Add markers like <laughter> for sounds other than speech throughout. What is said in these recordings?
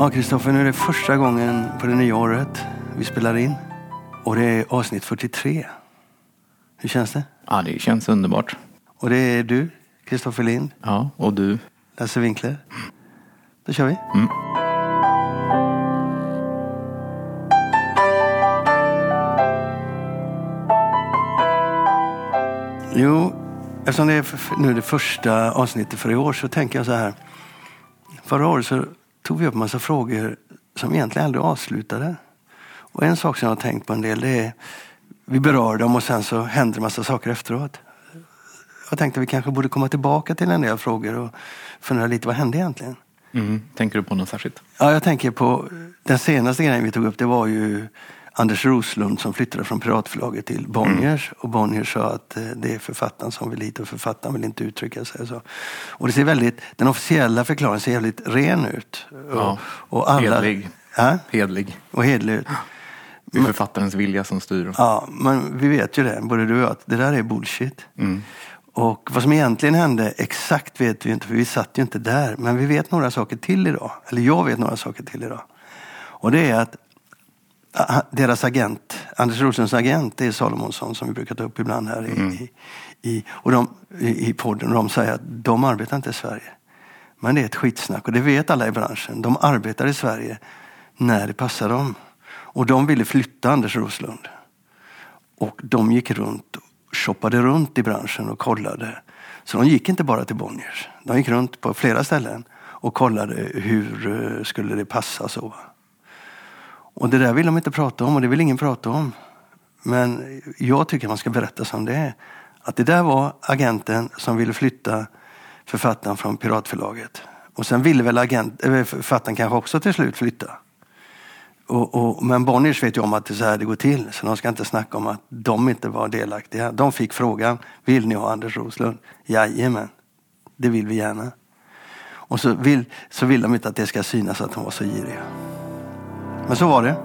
Ja, Kristoffer, nu är det första gången på det nya året vi spelar in. Och det är avsnitt 43. Hur känns det? Ja, det känns underbart. Och det är du, Kristoffer Lind, Ja, och du? Lasse Winkler. Då kör vi. Mm. Jo, eftersom det är nu det första avsnittet för i år så tänker jag så här. Förra året så tog vi upp en massa frågor som egentligen aldrig avslutade. Och en sak som jag har tänkt på en del det är vi berör dem och sen så händer det massa saker efteråt. Jag tänkte att vi kanske borde komma tillbaka till en del frågor och fundera lite vad hände egentligen? Mm. Tänker du på något särskilt? Ja, jag tänker på den senaste grejen vi tog upp. Det var ju Anders Roslund som flyttade från Piratförlaget till Bonniers. Och Bonniers sa att eh, det är författaren som vill hit och författaren vill inte uttrycka sig. Så. Och det ser väldigt, den officiella förklaringen ser väldigt ren ut. Ja, och, och alla, hedlig. Ja, Hedlig. och hedlig ut. Det är författarens vilja som styr. Ja, men vi vet ju det, både du och jag, att det där är bullshit. Mm. Och vad som egentligen hände exakt vet vi inte, för vi satt ju inte där. Men vi vet några saker till idag. Eller jag vet några saker till idag. Och det är att deras agent, Anders Roslunds agent, det är Salomonsson som vi brukar ta upp ibland här i, i, i, och de, i, i podden. Och de säger att de arbetar inte i Sverige. Men det är ett skitsnack och det vet alla i branschen. De arbetar i Sverige när det passar dem. Och de ville flytta Anders Roslund. Och de gick runt och shoppade runt i branschen och kollade. Så de gick inte bara till Bonniers. De gick runt på flera ställen och kollade hur eh, skulle det passa så. Och det där vill de inte prata om och det vill ingen prata om. Men jag tycker man ska berätta som det är. Att det där var agenten som ville flytta författaren från Piratförlaget. Och sen ville väl agent, eh, författaren kanske också till slut flytta. Och, och, men Bonniers vet ju om att det är så här det går till, så de ska inte snacka om att de inte var delaktiga. De fick frågan, vill ni ha Anders Roslund? Jajamän, det vill vi gärna. Och så vill, så vill de inte att det ska synas att de var så giriga. Men så var det.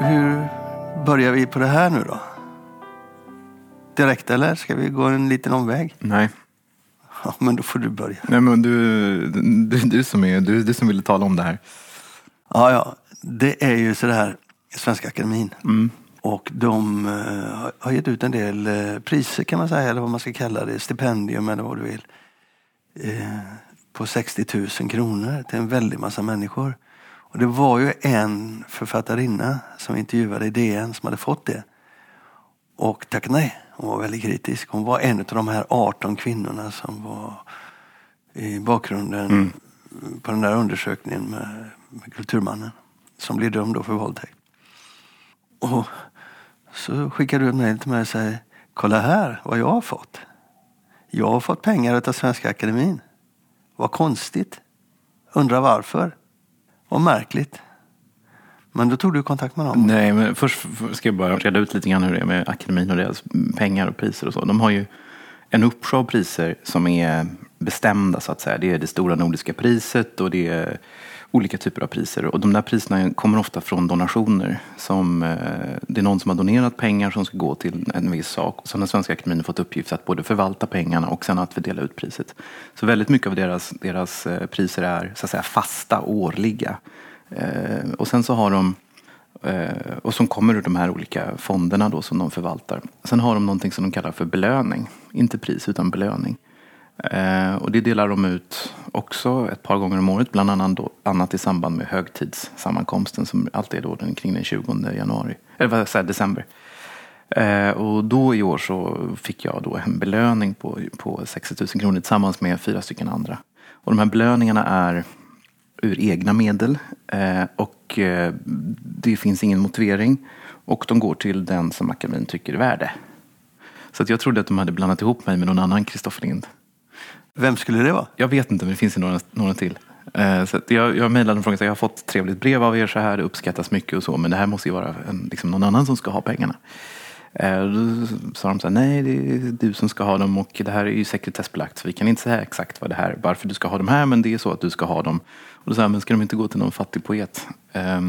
Hur börjar vi på det här nu då? Direkt eller? Ska vi gå en liten omväg? Nej. Ja, men då får du börja. Nej, men du, du, du, som är, du, du som ville tala om det här. Ja, ja. Det är ju så det här Svenska Akademin. Mm. Och de eh, har- gett ut en del eh, priser kan man säga, eller vad man ska kalla det, stipendium eller vad du vill. Eh, på 60 000 kronor till en väldig massa människor. Och det var ju en författarinna som intervjuade i DN som hade fått det. Och tack nej, hon var väldigt kritisk. Hon var en av de här 18 kvinnorna som var i bakgrunden på den där undersökningen med, med Kulturmannen. Som blev dömd för våldtäkt. Och så skickar du ett mejl till mig och säger Kolla här vad jag har fått. Jag har fått pengar av Svenska Akademin. Vad konstigt. Undrar varför. Vad märkligt. Men då tog du kontakt med dem. Nej, men först ska jag bara reda ut lite grann hur det är med akademin och deras pengar och priser och så. De har ju en uppsjö av priser som är bestämda så att säga. Det är det stora nordiska priset och det är olika typer av priser. Och de där priserna kommer ofta från donationer. Som, eh, det är någon som har donerat pengar som ska gå till en viss sak. Och sen har svenska akademin fått uppgift att både förvalta pengarna och sen att fördela ut priset. Så väldigt mycket av deras, deras eh, priser är så att säga fasta, årliga. Eh, och sen så har de Eh, och som kommer ur de här olika fonderna då som de förvaltar. Sen har de någonting som de kallar för belöning. Inte pris utan belöning. Eh, och det delar de ut också ett par gånger om året. Bland annat, då, annat i samband med högtidssammankomsten som alltid är då den, kring den 20 januari. Eller vad säger december. Eh, och då i år så fick jag då en belöning på, på 60 000 kronor tillsammans med fyra stycken andra. Och de här belöningarna är ur egna medel eh, och eh, det finns ingen motivering och de går till den som akademin tycker är värde. Så att jag trodde att de hade blandat ihop mig med någon annan Kristoffer Lind. Vem skulle det vara? Jag vet inte, men det finns ju några, några till. Eh, Så jag, jag mejlade och frågade, jag har fått ett trevligt brev av er så här, det uppskattas mycket och så, men det här måste ju vara en, liksom någon annan som ska ha pengarna. Eh, Då sa de så här, nej det är du som ska ha dem och det här är ju sekretessbelagt så vi kan inte säga exakt vad det här, varför du ska ha dem här, men det är så att du ska ha dem. Och då sa jag, men ska de inte gå till någon fattig poet? Eh,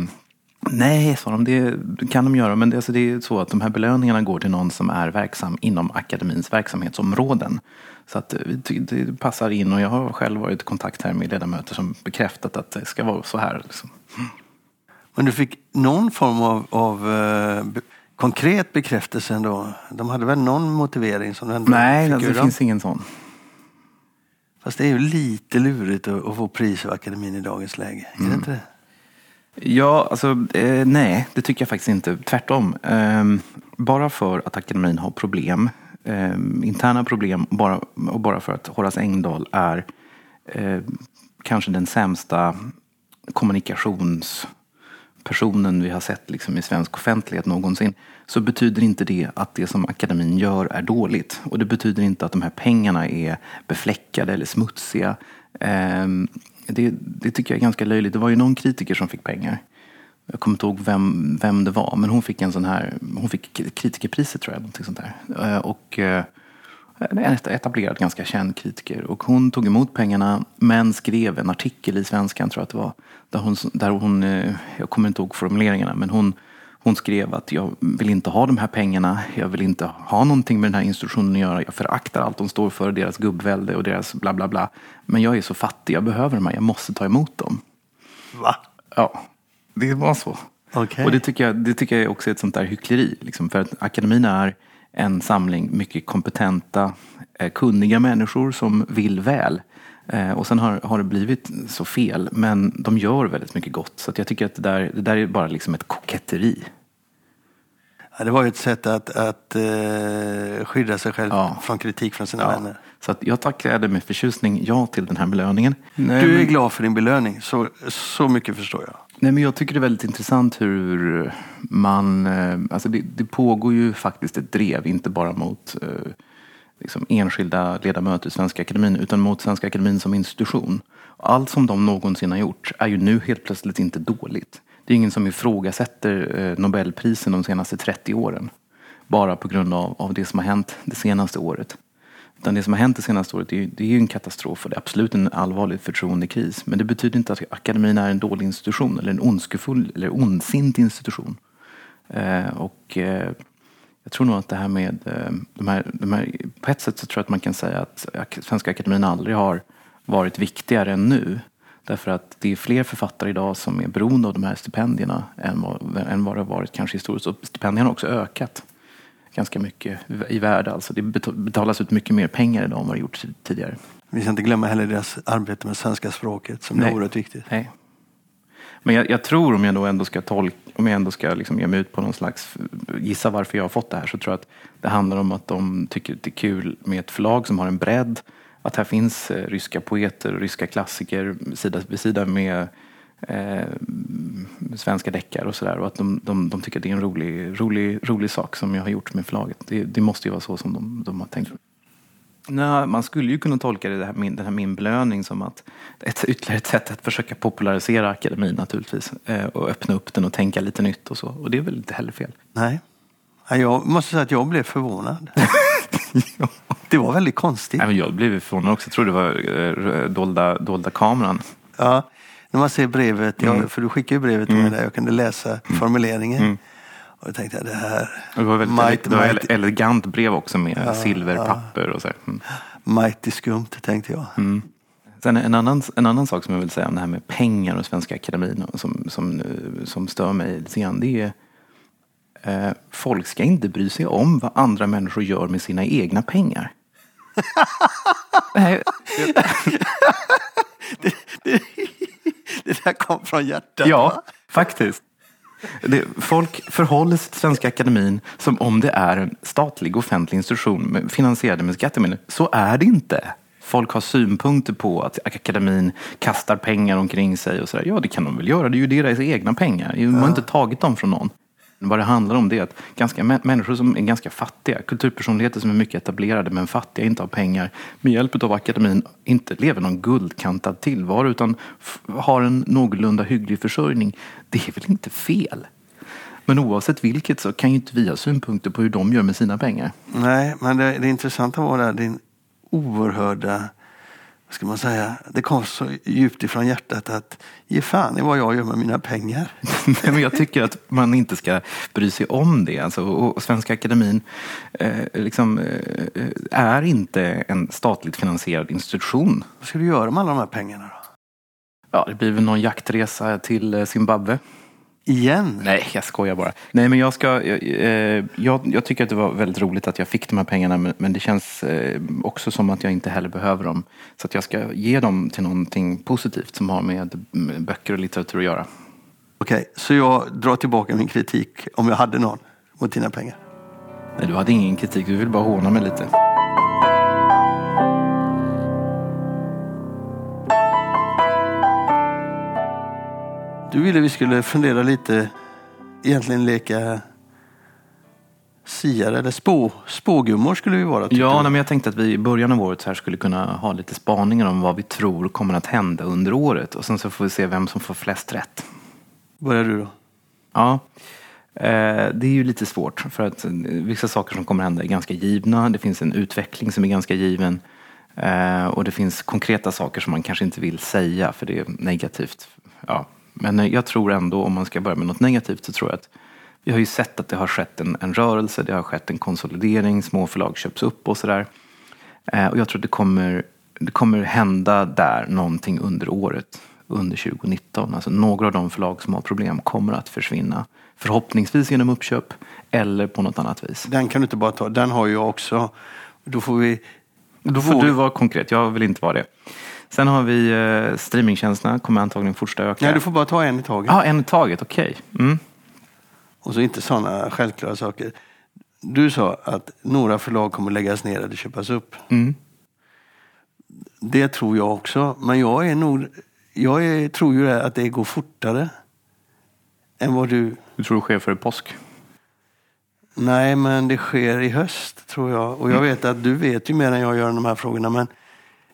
Nej, sa de, det kan de göra. Men det, alltså det är så att de här belöningarna går till någon som är verksam inom akademins verksamhetsområden. Så att det, det passar in och jag har själv varit i kontakt här med ledamöter som bekräftat att det ska vara så här. Liksom. Men du fick någon form av, av eh, be, konkret bekräftelse ändå? De hade väl någon motivering? som du ändå Nej, fick alltså, det finns ingen sån. Fast det är ju lite lurigt att, att få pris av akademin i dagens läge. Är det inte det? Ja, alltså eh, nej, det tycker jag faktiskt inte. Tvärtom. Eh, bara för att akademin har problem, eh, interna problem, och bara, och bara för att Horace Engdahl är eh, kanske den sämsta kommunikationspersonen vi har sett liksom, i svensk offentlighet någonsin, så betyder inte det att det som akademin gör är dåligt. Och det betyder inte att de här pengarna är befläckade eller smutsiga. Ehm, det, det tycker jag är ganska löjligt. Det var ju någon kritiker som fick pengar. Jag kommer inte ihåg vem, vem det var, men hon fick en sån här, hon fick kritikerpriset tror jag, någonting sånt där. Ehm, och eh, en etablerad, ganska känd kritiker. Och hon tog emot pengarna, men skrev en artikel i Svenskan, tror jag att det var. Där hon, där hon eh, jag kommer inte ihåg formuleringarna, men hon, hon skrev att jag vill inte ha de här pengarna, jag vill inte ha någonting med den här institutionen att göra, jag föraktar allt de står för, deras gubbvälde och deras bla bla bla. Men jag är så fattig, jag behöver de här, jag måste ta emot dem. Va? Ja, det var så. Okej. Och det tycker, jag, det tycker jag också är ett sånt där hyckleri. Liksom, för att akademin är en samling mycket kompetenta, eh, kunniga människor som vill väl. Eh, Och sen har, har det blivit så fel, men de gör väldigt mycket gott. Så att jag tycker att det där, det där är bara liksom ett koketteri. Ja, det var ju ett sätt att, att eh, skydda sig själv Ja. från kritik från sina Ja. vänner. Så att jag tackade med förtjusning ja till den här belöningen. Nej, Du är men- glad för din belöning, så, så mycket förstår jag. Nej, men jag tycker det är väldigt intressant hur man... eh, Alltså det, det pågår ju faktiskt ett drev, inte bara mot eh, liksom enskilda ledamöter i Svenska Akademin, utan mot Svenska Akademin som institution. Allt som de någonsin har gjort är ju nu helt plötsligt inte dåligt. Det är ingen som ifrågasätter eh, Nobelprisen de senaste 30 åren. Bara på grund av, av det som har hänt det senaste året. Utan det som har hänt det senaste året det är, ju- det är ju en katastrof och det är absolut en allvarlig förtroendekris. Men det betyder inte att akademin är en dålig institution eller en ondskefull eller ondsint institution. Eh, och eh, jag tror nog att det här med eh, de här, de här, på ett sätt så tror jag att man kan säga att Svenska Akademin aldrig har varit viktigare än nu. Därför att det är fler författare idag som är beroende av de här stipendierna än vad, än vad det har varit kanske historiskt. Och stipendierna har också ökat ganska mycket i värde. Alltså det betal- betalas ut mycket mer pengar idag än vad det gjort tidigare. Vi ska inte glömma heller deras arbete med svenska språket som är Nej. oerhört viktigt. Nej. Men jag, jag tror om jag då ändå ska tolka, om jag ändå ska liksom ge mig ut på någon slags, gissa varför jag har fått det här, så tror jag att det handlar om att de tycker att det är kul med ett förlag som har en bredd. Att här finns eh, ryska poeter och ryska klassiker sida vid sida med eh, svenska deckare och sådär. Och att de, de, de tycker att det är en rolig, rolig, rolig sak som jag har gjort med förlaget. Det, det måste ju vara så som de, de har tänkt. Nej, man skulle ju kunna tolka det här, min, den här min belöning som att ett, ytterligare ett sätt att försöka popularisera akademin naturligtvis. Eh, och öppna upp den och tänka lite nytt och så. Och det är väl inte heller fel. Nej. Ja, Jag måste säga att jag blev förvånad. <laughs> Det var väldigt konstigt. Nej, men jag blev förvånad också. Jag trodde det var eh, dolda, dolda kameran. Ja, när man ser brevet, Mm. jag, för du skickade ju brevet till mig där jag kunde läsa formuleringen. Och då tänkte jag det här, Det var väldigt might, det var might, elegant brev också med silverpapper och så. Mm. mighty skumt tänkte jag. Sen en annan, en annan sak som jag vill säga om det här med pengar och Svenska Akademin som, som, eh, som stör mig lite grann. Det är eh, folk ska inte bry sig om vad andra människor gör med sina egna pengar. <laughs> Nej, Det där kom från hjärtat. ja, va? faktiskt. Det, folk förhåller sig till Svenska Akademin som om det är en statlig offentlig institution finansierad med skattemedel. Så är det inte. Folk har synpunkter på att akademin kastar pengar omkring sig och sådär. Ja, det kan de väl göra. Det är ju deras egna pengar. De har inte tagit dem från någon. Vad det handlar om det är att ganska, människor som är ganska fattiga, kulturpersonligheter som är mycket etablerade men fattiga, inte har pengar, med hjälp av akademin inte lever någon guldkantad tillvaro utan f- har en någorlunda hygglig försörjning. Det är väl inte fel? Men oavsett vilket så kan ju inte vi ha synpunkter på hur de gör med sina pengar. Nej, men det, det intressanta var det, din oerhörda ska man säga, det kom så djupt ifrån hjärtat att ge fan i vad jag gör med mina pengar. <laughs> Nej, men jag tycker att man inte ska bry sig om det. Alltså, och Svenska Akademin eh, liksom, eh, är inte en statligt finansierad institution. Vad ska du göra med alla de här pengarna då? Ja, det blir väl någon jaktresa till eh, Zimbabwe. Igen? Nej, jag skojar bara. Nej, men jag, ska, jag, eh, jag, jag tycker att det var väldigt roligt att jag fick de här pengarna men, det känns eh, också som att jag inte heller behöver dem. Så att jag ska ge dem till någonting positivt som har med böcker och litteratur att göra. Okej, så jag drar tillbaka min kritik om jag hade någon mot dina pengar. Nej, du hade ingen kritik, du ville bara håna mig lite. Du ville vi skulle fundera lite, egentligen leka siare eller spå, spågummor skulle vi vara. Ja, nej, men jag tänkte att vi i början av året här skulle kunna ha lite spaningar om vad vi tror kommer att hända under året. Och sen så får vi se vem som får flest rätt. Börjar du då? Ja, eh, det är ju lite svårt för att eh, vissa saker som kommer hända är ganska givna. Det finns en utveckling som är ganska given. Eh, och det finns konkreta saker som man kanske inte vill säga för det är negativt. Ja. Men eh, jag tror ändå, om man ska börja med något negativt, så tror jag att vi har ju sett att det har skett en, en rörelse, det har skett en konsolidering, små förlag köps upp och sådär. Eh, och jag tror att det kommer, det kommer hända där någonting under året, under 2019. Alltså några av de förlag som har problem kommer att försvinna. Förhoppningsvis genom uppköp eller på något annat vis. Den kan du inte bara ta, den har jag också. Då får vi... Då får du vara konkret, jag vill inte vara det. Sen har vi eh, streamingtjänsterna, kommer antagligen fortsätta öka. Nej, du får bara ta en i taget. Ja, en i taget, okej. Mm. Och så inte sådana självklara saker. Du sa att några förlag kommer läggas ner eller köpas upp. Mm. Det tror jag också. Men jag är nog... Jag är, tror ju att det går fortare än vad du... Du tror det sker före påsk? Nej, men det sker i höst tror jag. Och jag vet att du vet ju mer än jag gör om de här frågorna. Men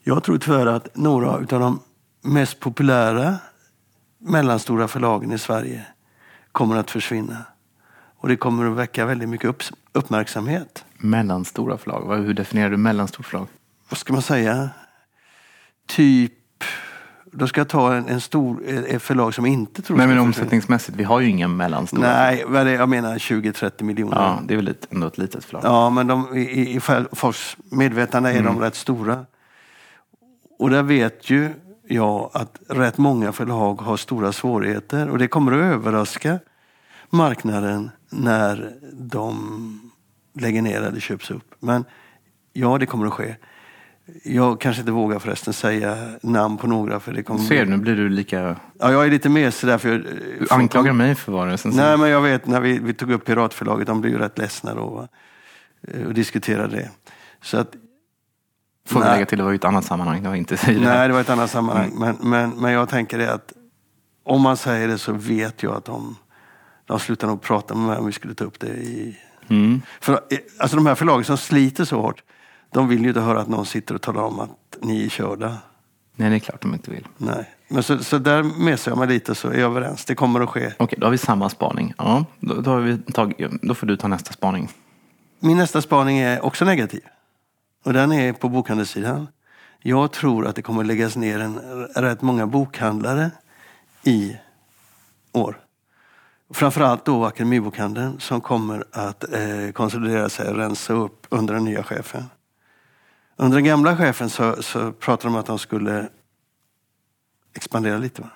jag tror tyvärr att några av de mest populära mellanstora förlagen i Sverige kommer att försvinna. Och det kommer att väcka väldigt mycket upp, uppmärksamhet. Mellanstora förlag, hur definierar du mellanstort förlag? Vad ska man säga? Typ... Då ska jag ta en, en stor ett förlag som inte tror Nej men omsättningsmässigt, vi har ju inga mellanstora. Nej, vad det? jag menar 20-30 miljoner. Ja, det är väl ett, ändå ett litet förlag. Ja, men de, i, i, folks medvetande är de rätt stora. Och där vet ju jag att rätt många förlag har stora svårigheter och det kommer att överraska marknaden när de lägger ner eller köps upp. Men ja, det kommer att ske. Jag kanske inte vågar förresten säga namn på några för det kommer Ser du, nu blir du lika... Ja, jag är lite mer sådär för... jag- Du anklagar mig för vad det är. Nej, men jag vet när vi, vi tog upp Piratförlaget, de blev ju rätt ledsna då va? Eh, och diskuterade det. Så att, Får vi lägga till, det var ju ett annat sammanhang. Det var inte det nej, det var ett annat sammanhang. Men, men, men jag tänker det att om man säger det så vet jag att de, de slutar nog prata med mig om vi skulle ta upp det i... Mm. För, eh, alltså de här förlagen som sliter så hårt, de vill ju inte höra att någon sitter och talar om att ni är körda. Nej, det är klart de inte vill. Nej. Men så, så där mesar jag mig lite så är jag överens. Det kommer att ske. Okej, då har vi samma spaning. Ja, då, då, har vi tagit, då får du ta nästa spaning. Min nästa spaning är också negativ. Och den är på bokhandelssidan. Jag tror att det kommer läggas ner en, rätt många bokhandlare i år. Framförallt då Akademibokhandeln som kommer att eh, konsolidera sig och rensa upp under den nya chefen. Under den gamla chefen så, så pratade de om att de skulle expandera lite. Va?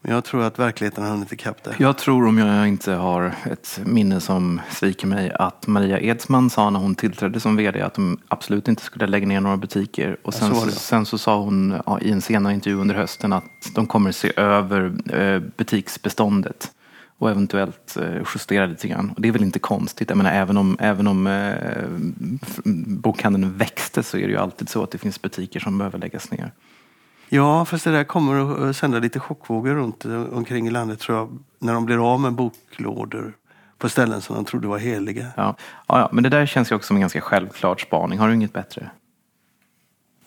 Men jag tror att verkligheten har hunnit ikapp där. Jag tror, om jag inte har ett minne som sviker mig, att Maria Edsman sa när hon tillträdde som vd att de absolut inte skulle lägga ner några butiker. Och sen, så det, sen så sa hon ja, i en senare intervju under hösten att de kommer se över eh, butiksbeståndet och eventuellt eh, justera lite grann. Och det är väl inte konstigt. Jag menar, även om, även om eh, bokhandeln växte så är det ju alltid så att det finns butiker som behöver läggas ner. Ja, fast det där kommer att sända lite chockvågor runt eh, omkring i landet tror jag. När de blir av med boklådor på ställen som de trodde var heliga. Ja. Ja, ja, men det där känns ju också som en ganska självklart spaning. Har du inget bättre?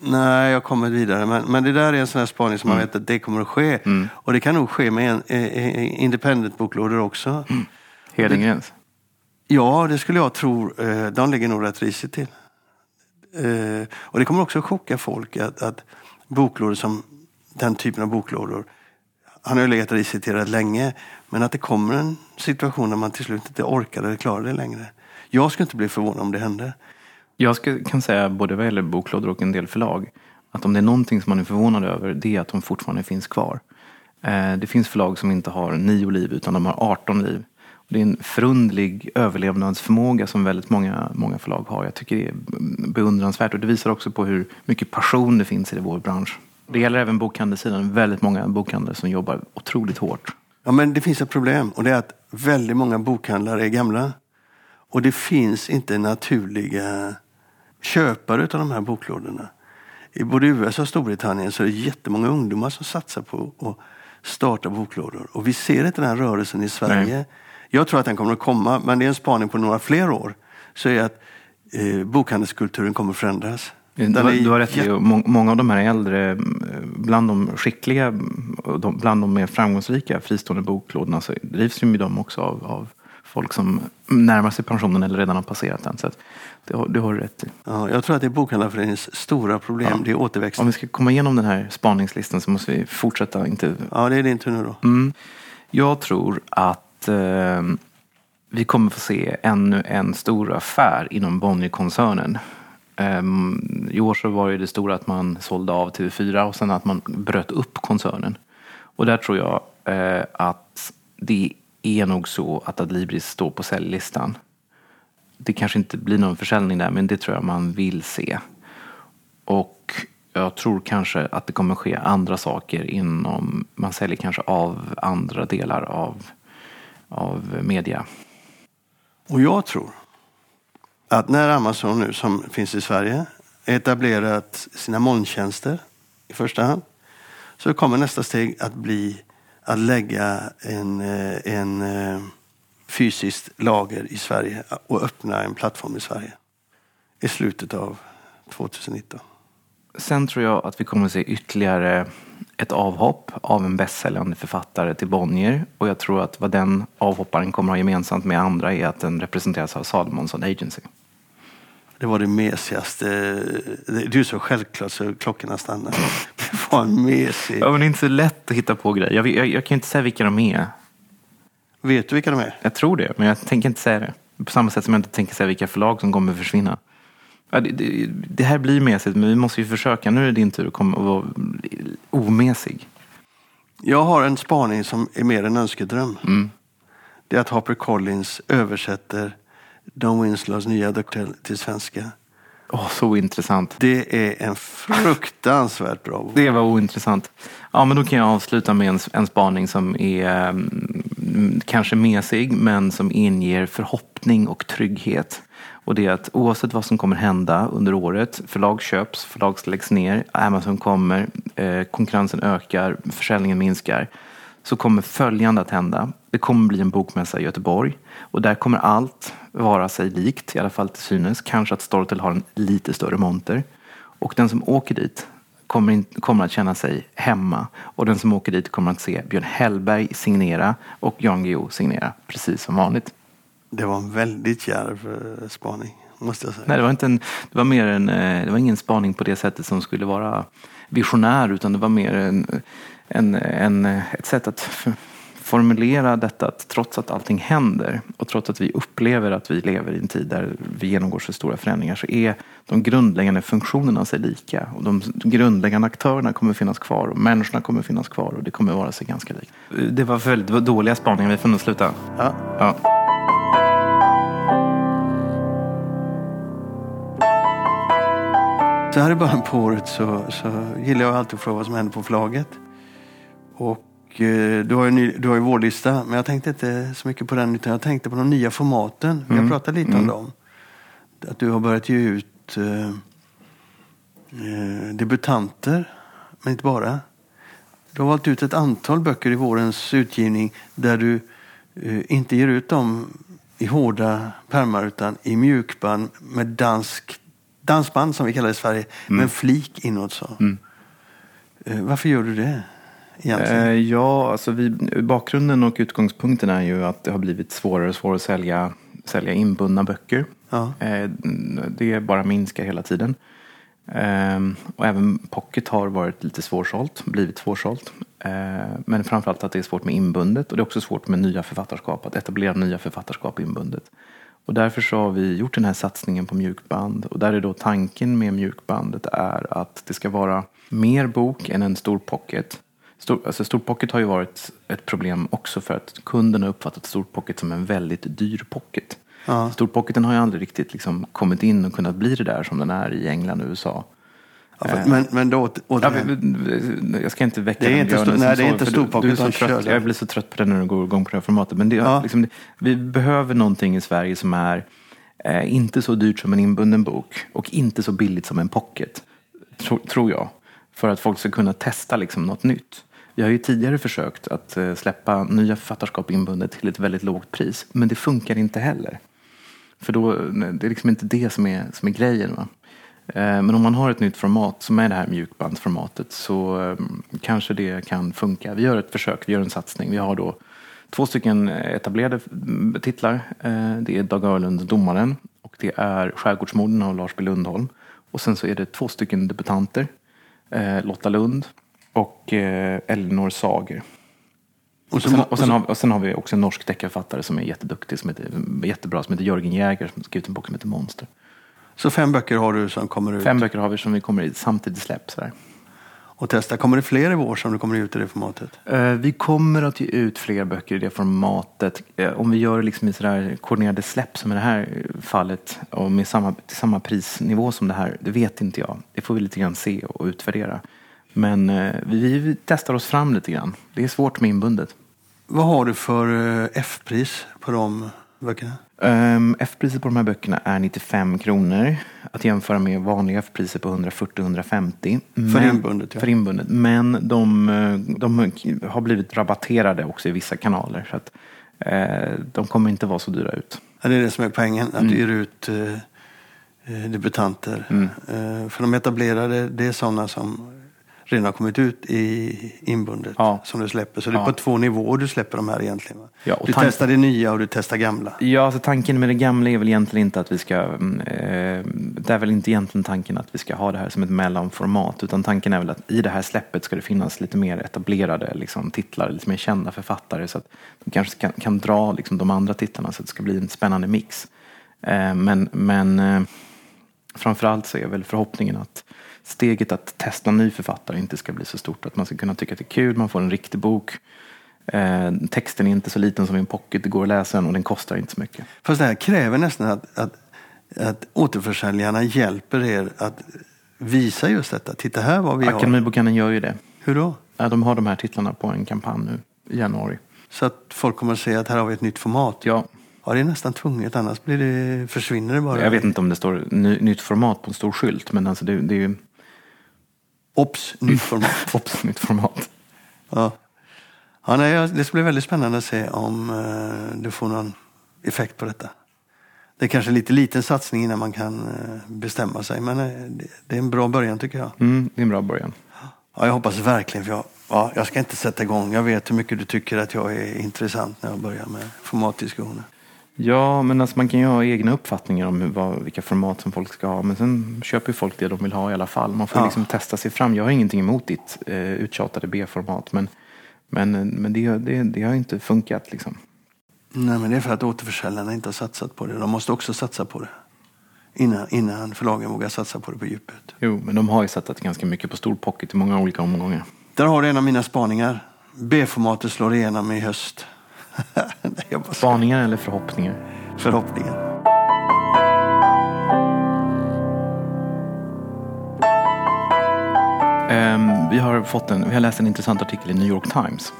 Nej, jag kommer vidare. Men, men det där är en sån här spaning som man vet att det kommer att ske. Och det kan nog ske med en, eh, eh, independent-boklådor också. Hedengrens? Ja, det skulle jag tro. Eh, de ligger nog rätt risigt till. Eh, och det kommer också att chocka folk att, att boklådor som den typen av boklådor. Han har ju legat reciterad länge, men att det kommer en situation där man till slut inte orkar eller klarar det längre. Jag skulle inte bli förvånad om det hände. Jag ska, kan säga, både vad gäller boklådor och en del förlag, att om det är någonting som man är förvånad över, det är att de fortfarande finns kvar. Eh, det finns förlag som inte har nio liv, utan de har 18 liv. Det är en förundlig överlevnadsförmåga som väldigt många, många förlag har. Jag tycker det är beundransvärt och det visar också på hur mycket passion det finns i vår bransch. Det gäller även bokhandelssidan. Väldigt många bokhandlare som jobbar otroligt hårt. Ja, men det finns ett problem och det är att väldigt många bokhandlare är gamla. Och det finns inte naturliga köpare av de här boklådorna. I både USA och Storbritannien så är det jättemånga ungdomar som satsar på att starta boklådor. Och vi ser inte den här rörelsen i Sverige. Nej. Jag tror att den kommer att komma, men det är en spaning på några fler år. Så är att eh, bokhandelskulturen kommer att förändras. Du, du har rätt i, många av de här äldre, bland de skickliga, bland de mer framgångsrika fristående boklådorna så drivs ju de också av, av folk som närmar sig pensionen eller redan har passerat den. Så det, har, det har du rätt i. Ja, jag tror att det är Bokhandlarföreningens stora problem, ja. det är återväxten. Om vi ska komma igenom den här spaningslistan så måste vi fortsätta. Inte... Ja, det är din tur nu då. Mm. Jag tror att eh, vi kommer få se ännu en stor affär inom Bonnierkoncernen. Eh, I år så var det det stora att man sålde av TV4 och sen att man bröt upp koncernen. Och där tror jag eh, att det är nog så att Adlibris står på säljlistan. Det kanske inte blir någon försäljning där, men det tror jag man vill se. Och jag tror kanske att det kommer ske andra saker inom, man säljer kanske av andra delar av, av media. Och jag tror att när Amazon nu, som finns i Sverige, etablerat sina molntjänster i första hand, så kommer nästa steg att bli att lägga en, eh, en eh, fysiskt lager i Sverige och öppna en plattform i Sverige i slutet av 2019. Sen tror jag att vi kommer att se ytterligare ett avhopp av en bästsäljande författare till Bonnier. Och jag tror att vad den avhopparen kommer att ha gemensamt med andra är att den representeras av Salomonsson Agency. Det var det mesigaste. Du är så självklart så klockorna stannar. Det var en mesig. Ja, men det är inte så lätt att hitta på grejer. Jag, jag, jag kan inte säga vilka de är. Vet du vilka de är? Jag tror det, men jag tänker inte säga det. På samma sätt som jag inte tänker säga vilka förlag som kommer försvinna. Ja, det, det, det, här blir mesigt, men vi måste ju försöka. Nu är det din tur att komma och vara omesig. Jag har en spaning som är mer en önskedröm. Mm. Det är att Harper Collins översätter Don Winslows nya doktor till svenska. Oh, så intressant. Det är en fruktansvärt bra bok. Det var ointressant. Ja, men då kan jag avsluta med en, en spaning som är um, kanske mesig, men som inger förhoppning och trygghet. Och det är att oavsett vad som kommer hända under året, förlag köps, förlag läggs ner, Amazon kommer, eh, konkurrensen ökar, försäljningen minskar, så kommer följande att hända. Det kommer bli en bokmässa i Göteborg och där kommer allt vara sig likt, i alla fall till synes. Kanske att Storytel har en lite större monter. Och den som åker dit kommer, in, kommer att känna sig hemma. Och den som åker dit kommer att se Björn Hellberg signera och Jan Guillou signera, precis som vanligt. Det var en väldigt djärv eh, spaning, måste jag säga. Nej, det var, inte en, det var mer en, eh, det var ingen spaning på det sättet som skulle vara visionär, utan det var mer en, en, en ett sätt att formulera detta att trots att allting händer och trots att vi upplever att vi lever i en tid där vi genomgår så stora förändringar så är de grundläggande funktionerna sig lika. Och de grundläggande aktörerna kommer finnas kvar och människorna kommer finnas kvar och det kommer vara sig ganska likt. Det var väldigt dåliga spaningar, vi får nog sluta. Ja. ja. Så här i början på året så, så gillar jag alltid att fråga vad som händer på förlaget. Och Eh, du har ju, ny, du har ju vårdlista, men jag tänkte inte så mycket på den utan jag tänkte på de nya formaten. Vi har mm. pratat lite mm. om dem. Att du har börjat ge ut eh, eh, debutanter, men inte bara. Du har valt ut ett antal böcker i vårens utgivning där du eh, inte ger ut dem i hårda pärmar utan i mjukband med dansk, dansband som vi kallar det i Sverige, mm. med flik inåt. Så. Mm. Eh, varför gör du det? egentligen? Eh, ja, alltså vi, bakgrunden och utgångspunkten är ju att det har blivit svårare och svårare att sälja, sälja inbundna böcker. Ja. Eh, det bara minskar hela tiden. Ehm, och även pocket har varit lite svårsålt, blivit svårsålt. Men framförallt att det är svårt med inbundet och det är också svårt med nya författarskap, att etablera nya författarskap inbundet. Och därför så har vi gjort den här satsningen på mjukband och där är då tanken med mjukbandet är att det ska vara mer bok än en stor pocket. Stor, alltså stor pocket har ju varit ett problem också för att kunden har uppfattat stor pocket som en väldigt dyr pocket. Ja. Storpocketen har ju aldrig riktigt liksom kommit in och kunnat bli det där som den är i England och USA. För, men, men då, Ja, jag ska inte väcka Det är inte stor- nej, det är inte storpocket som kör. Jag blir så trött på det när du går igång på det här formatet. Men det, Ja. liksom, vi behöver någonting i Sverige som är eh, inte så dyrt som en inbunden bok och inte så billigt som en pocket. Tro, tror jag. För att folk ska kunna testa liksom, något nytt. Vi har ju tidigare försökt att eh, släppa nya författarskap inbundet till ett väldigt lågt pris. Men det funkar inte heller. För då, det är liksom inte det som är, som är grejen. Va? Eh, Men om man har ett nytt format som är det här mjukbandsformatet så eh, kanske det kan funka. Vi gör ett försök, vi gör en satsning. Vi har då två stycken etablerade mm, titlar. Eh, Det är Dag Öhrlund, Domaren och det är Skärgårdsmorden av Lars B Lundholm. Och sen så är det två stycken debutanter. eh, Lotta Lund och Elinor Sager. och sen, och sen har, och sen har vi också en norsk deckarförfattare som är jätteduktig, som heter, jättebra, som heter Jörgen Jäger, som skrivit en bok som heter Monster. Så fem böcker har du som kommer ut Fem böcker har vi som vi kommer i samtidigt släpp. Sådär. och testa. Kommer det fler i vår som du kommer ut i det formatet? Eh, Vi kommer att ge ut fler böcker i det formatet. Eh, Om vi gör det liksom i sådär koordinerade släpp som i det här fallet och med samma, samma prisnivå som det här, det vet inte jag. Det får vi lite grann se och utvärdera. Men eh, vi, vi testar oss fram lite grann. Det är svårt med inbundet. Vad har du för eh, F-pris på de böckerna? Um, F-priset på de här böckerna är 95 kronor. Att jämföra med vanliga F-priser på 140-150. För inbundet, ja. För inbundet. Men de, de har blivit rabatterade också i vissa kanaler. Så att, eh, de kommer inte vara så dyra ut. Ja, det är det som är poängen, att Mm. ger ut eh, eh, debutanter. Eh, för de etablerade, det är sådana som redan har kommit ut i inbundet Ja. som du släpper. Så det är Ja. på två nivåer du släpper de här egentligen. Ja, du tanken- testar det nya och du testar gamla. Ja, alltså tanken med det gamla är väl egentligen inte att vi ska... mm, Eh, det är väl inte egentligen tanken att vi ska ha det här som ett mellanformat. Utan tanken är väl att i det här släppet ska det finnas lite mer etablerade liksom, titlar, lite mer kända författare. Så att de kanske kan, kan dra liksom, de andra titlarna så att det ska bli en spännande mix. Eh, men men eh, framförallt så är väl förhoppningen att steget att testa en ny författare inte ska bli så stort. Att man ska kunna tycka att det är kul, man får en riktig bok. Eh, texten är inte så liten som i en pocket, det går att läsa den och den kostar inte så mycket. Fast det här kräver nästan att, att, att återförsäljarna hjälper er att visa just detta. Titta här vad vi har. Akademibokhandeln gör ju det. Hur då? Ja, de har de här titlarna på en kampanj nu i januari. Så att folk kommer att se att här har vi ett nytt format. Ja, Ja, det är nästan tvunget, annars blir det, försvinner det bara. jag vet inte om det står ny, nytt format på en stor skylt, men alltså det, det är ju Ops, nytt format. <laughs> Ops, nytt format. Ja. Ja, nej, det ska bli väldigt spännande att se om eh, du får någon effekt på detta. Det är kanske lite liten satsning innan man kan eh, bestämma sig, men eh, det, det är en bra början tycker jag. Mm, det är en bra början. Ja, jag hoppas verkligen, för jag, ja, jag ska inte sätta igång. Jag vet hur mycket du tycker att jag är intressant när jag börjar med formatdiskussioner. Ja, men alltså man kan ju ha egna uppfattningar om hur, vad, vilka format som folk ska ha. Men sen köper ju folk det de vill ha i alla fall. Man får Ja. liksom testa sig fram. Jag har ingenting emot ditt eh, uttjatade B-format. Men, men, men det, det, det har inte funkat liksom. Nej, men det är för att återförsäljarna inte har satsat på det. De måste också satsa på det. Innan, innan förlagen vågar satsa på det på djupet. Jo, men de har ju satsat ganska mycket på stor pocket i många olika omgångar. Där har du en av mina spaningar. B-formatet slår igenom i höst. <laughs> <laughs> Bara Spaningar eller förhoppningar? förhoppningen. Ehm, vi, har fått en, vi har läst en intressant artikel i New York Times.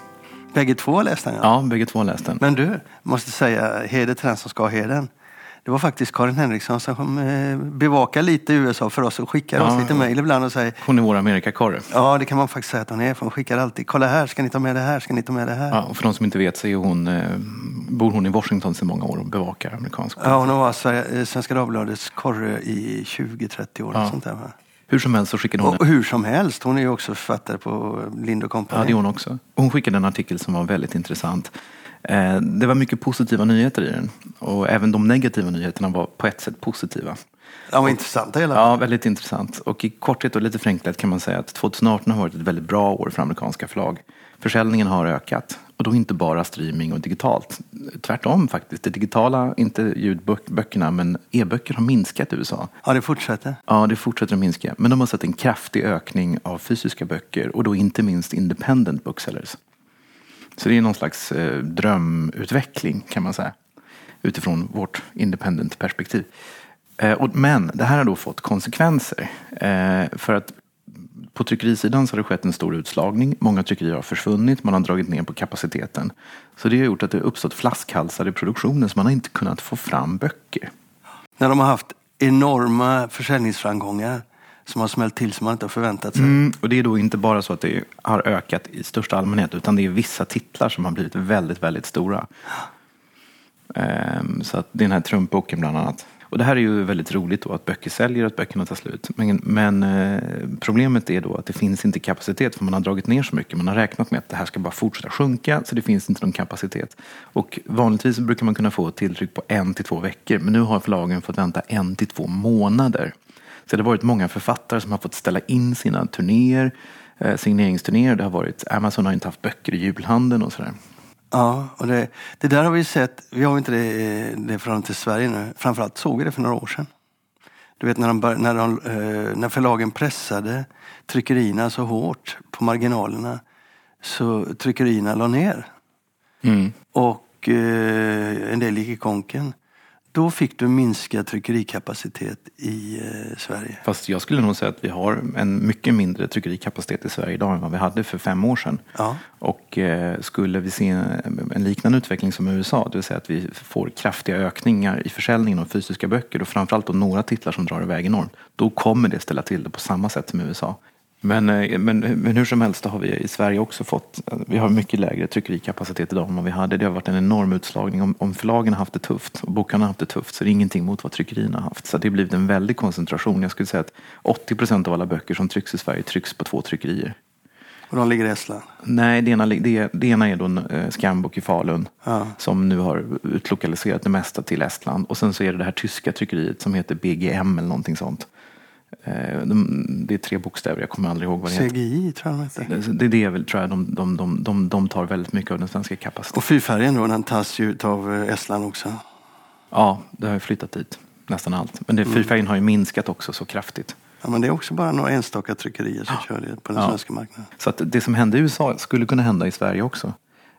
Bägge två har läst den. Ja. Ja, bägge två har läst den. Men du, måste säga heder till den som ska ha heden. Det var faktiskt Karin Henriksson som eh, bevakar lite USA för oss och skickar Ja. oss lite mejl ibland och säger Hon är vår Amerikakorre. Ja, det kan man faktiskt säga att hon är. För hon skickar alltid. Kolla här, ska ni ta med det här? Ska ni ta med det här? Ja, och för de som inte vet så är hon, eh, bor hon i Washington sedan många år och bevakar amerikansk Ja, hon har varit Sverige- eh, Svenska Dagbladets korre i 20-30 år. Ja. Och sånt där? Hur som helst så skickade hon Och hur som helst, hon är ju också författare på Lind Ja, Company. det är hon också. Hon skickade en artikel som var väldigt intressant. Eh, Det var mycket positiva nyheter i den. Och även de negativa nyheterna var på ett sätt positiva. Ja, intressant hela Ja, väldigt intressant. Och i korthet och lite förenklat kan man säga att 2018 har varit ett väldigt bra år för amerikanska förlag. Försäljningen har ökat. Och då inte bara streaming och digitalt. Tvärtom faktiskt. Det digitala, inte ljudböckerna, men e-böcker har minskat i USA. Ja, det fortsätter. Ja, det fortsätter att minska. Men de har sett en kraftig ökning av fysiska böcker och då inte minst independent booksellers. Så det är någon slags eh, drömutveckling kan man säga. Utifrån vårt independent perspektiv. Eh, och, men det här har då fått konsekvenser. Eh, för att på tryckerisidan så har det skett en stor utslagning. Många tryckerier har försvunnit, man har dragit ner på kapaciteten. Så det har gjort att det har uppstått flaskhalsar i produktionen så man har inte kunnat få fram böcker. När de har haft enorma försäljningsframgångar som har smält till som man inte har förväntat sig. Mm, och det är då inte bara så att det har ökat i största allmänhet utan det är vissa titlar som har blivit väldigt, väldigt stora. Um, så att det är den här Trump-boken bland annat. Och det här är ju väldigt roligt då att böcker säljer och att böckerna tar slut. Men, men eh, problemet är då att det finns inte kapacitet för man har dragit ner så mycket. Man har räknat med att det här ska bara fortsätta sjunka så det finns inte någon kapacitet. Och vanligtvis brukar man kunna få ett tilltryck på en till två veckor men nu har förlagen fått vänta en till två månader. Så det har varit många författare som har fått ställa in sina turnéer, eh, signeringsturnéer. Det har varit, Amazon har inte haft böcker i julhandeln och sådär. Ja, och det, det där har vi sett. Vi har inte det, det förhållande till Sverige nu. Framförallt såg vi det för några år sedan. Du vet när, de, när, de, eh, när förlagen pressade tryckerierna så hårt på marginalerna så tryckerierna la ner. Mm. Och eh, en del gick i konken. Då fick du minskad tryckerikapacitet i eh, Sverige. Fast jag skulle nog säga att vi har en mycket mindre tryckerikapacitet i Sverige idag än vad vi hade för fem år sedan. Ja. Och eh, skulle vi se en liknande utveckling som i USA, det vill säga att vi får kraftiga ökningar i försäljningen av fysiska böcker och framförallt då några titlar som drar iväg enormt, då kommer det ställa till det på samma sätt som i USA. Men, eh, men, men hur som helst, har vi i Sverige också fått, vi har mycket lägre tryckerikapacitet idag än vad vi hade. Det har varit en enorm utslagning. Om, om förlagen har haft det tufft och bokarna har haft det tufft så är det ingenting mot vad tryckerierna har haft. Så det har blivit en väldig koncentration. Jag skulle säga att 80 procent av alla böcker som trycks i Sverige trycks på två tryckerier. Och de ligger i Estland? Nej, det ena, det, det ena är då eh, Skambok i Falun Ja. som nu har utlokaliserat det mesta till Estland. Och sen så är det det här tyska tryckeriet som heter BGM eller någonting sånt. Eh, de, det är tre bokstäver, jag kommer aldrig ihåg vad det heter. CGI tror jag de heter. Det är det väl, tror jag, de, de, de, de, de tar väldigt mycket av den svenska kapaciteten. Och fyrfärgen då, den tas ju av eh, Estland också. Ja, det har ju flyttat dit, nästan allt. Men det, fyrfärgen har ju minskat också så kraftigt. Ja, men det är också bara några enstaka tryckerier som kör det på den Ja. svenska marknaden. Så att det som hände i USA skulle kunna hända i Sverige också.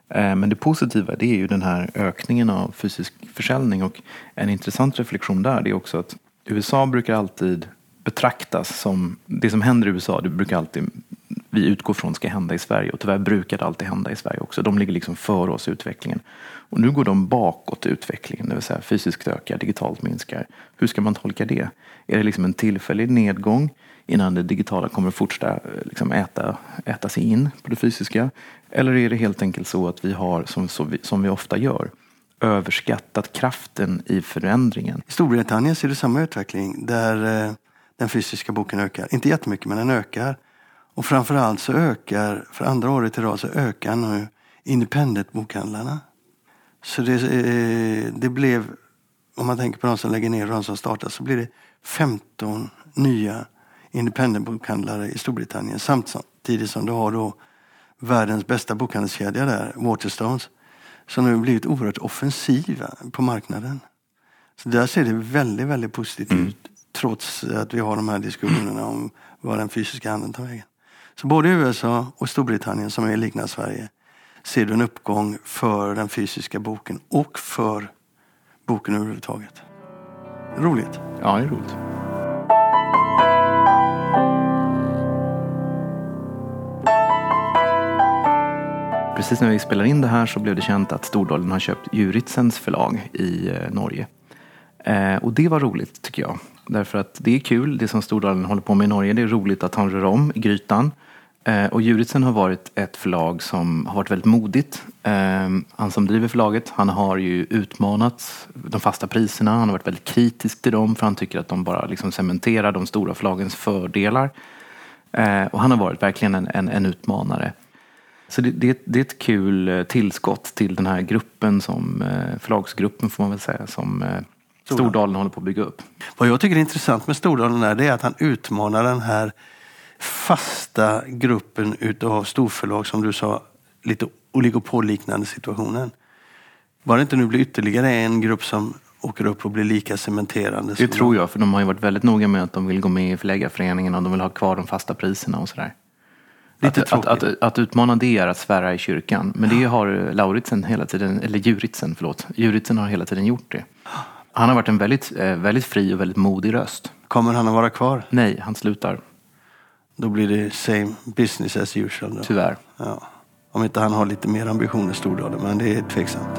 Eh, Men det positiva det är ju den här ökningen av fysisk försäljning och en intressant reflektion där det är också att USA brukar alltid betraktas som, det som händer i USA det brukar alltid vi utgår från ska hända i Sverige och tyvärr brukar det alltid hända i Sverige också. De ligger liksom före oss i utvecklingen. Och nu går de bakåt i utvecklingen, det vill säga fysiskt ökar, digitalt minskar. Hur ska man tolka det? Är det liksom en tillfällig nedgång innan det digitala kommer att fortsätta eh, liksom äta, äta sig in på det fysiska? Eller är det helt enkelt så att vi har, som, vi, som vi ofta gör, överskattat kraften i förändringen? I Storbritannien ser du samma utveckling där eh, den fysiska boken ökar. Inte jättemycket, men den ökar. Och framförallt så ökar, för andra året i rad, så ökar nu independent-bokhandlarna. Så det, eh, det blev, om man tänker på de som lägger ner och de som startar, så blir det 15 nya independent-bokhandlare i Storbritannien samtidigt som du har då världens bästa bokhandelskedja där, Waterstones, som nu blivit oerhört offensiva på marknaden. Så där ser det väldigt, väldigt positivt ut trots att vi har de här diskussionerna om vad den fysiska handeln tar vägen. Så både i USA och Storbritannien, som är liknande Sverige, ser du en uppgång för den fysiska boken och för boken överhuvudtaget. Roligt. Ja, det är roligt. Precis när vi spelar in det här så blev det känt att Stordalen har köpt Juritsens förlag i eh, Norge. Eh, och det var roligt tycker jag. Därför att det är kul, det som Stordalen håller på med i Norge. Det är roligt att han rör om i grytan. Eh, och Juritsen har varit ett förlag som har varit väldigt modigt. Eh, han som driver förlaget, han har ju utmanat de fasta priserna. Han har varit väldigt kritisk till dem för han tycker att de bara liksom cementerar de stora förlagens fördelar. Eh, och han har varit verkligen en, en, en utmanare. Så det, det, det är ett kul eh, tillskott till den här gruppen, som, eh, förlagsgruppen får man väl säga, som, eh, Stordalen håller på att bygga upp. Vad jag tycker är intressant med Stordalen är, det är att han utmanar den här fasta gruppen utav storförlag som du sa, lite oligopolliknande situationen. Bara det inte nu blir ytterligare en grupp som åker upp och blir lika cementerande. Det tror jag, för de har ju varit väldigt noga med att de vill gå med i Förläggarföreningen och de vill ha kvar de fasta priserna och sådär. Lite att, att, att, att, utmana det är att svära i kyrkan. Men det har Lauritsen hela tiden, eller Juritsen, förlåt. Juritsen har hela tiden gjort det. Han har varit en väldigt, eh, väldigt fri och väldigt modig röst. Kommer han att vara kvar? Nej, han slutar. Då blir det same business as usual. Då. Tyvärr. Ja. Om inte han har lite mer ambitioner Stordalen, men det är tveksamt.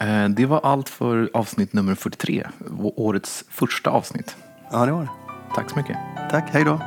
Eh, det var allt för avsnitt nummer 43, årets första avsnitt. Ja, det var det. Tack så mycket. Tack, hej då.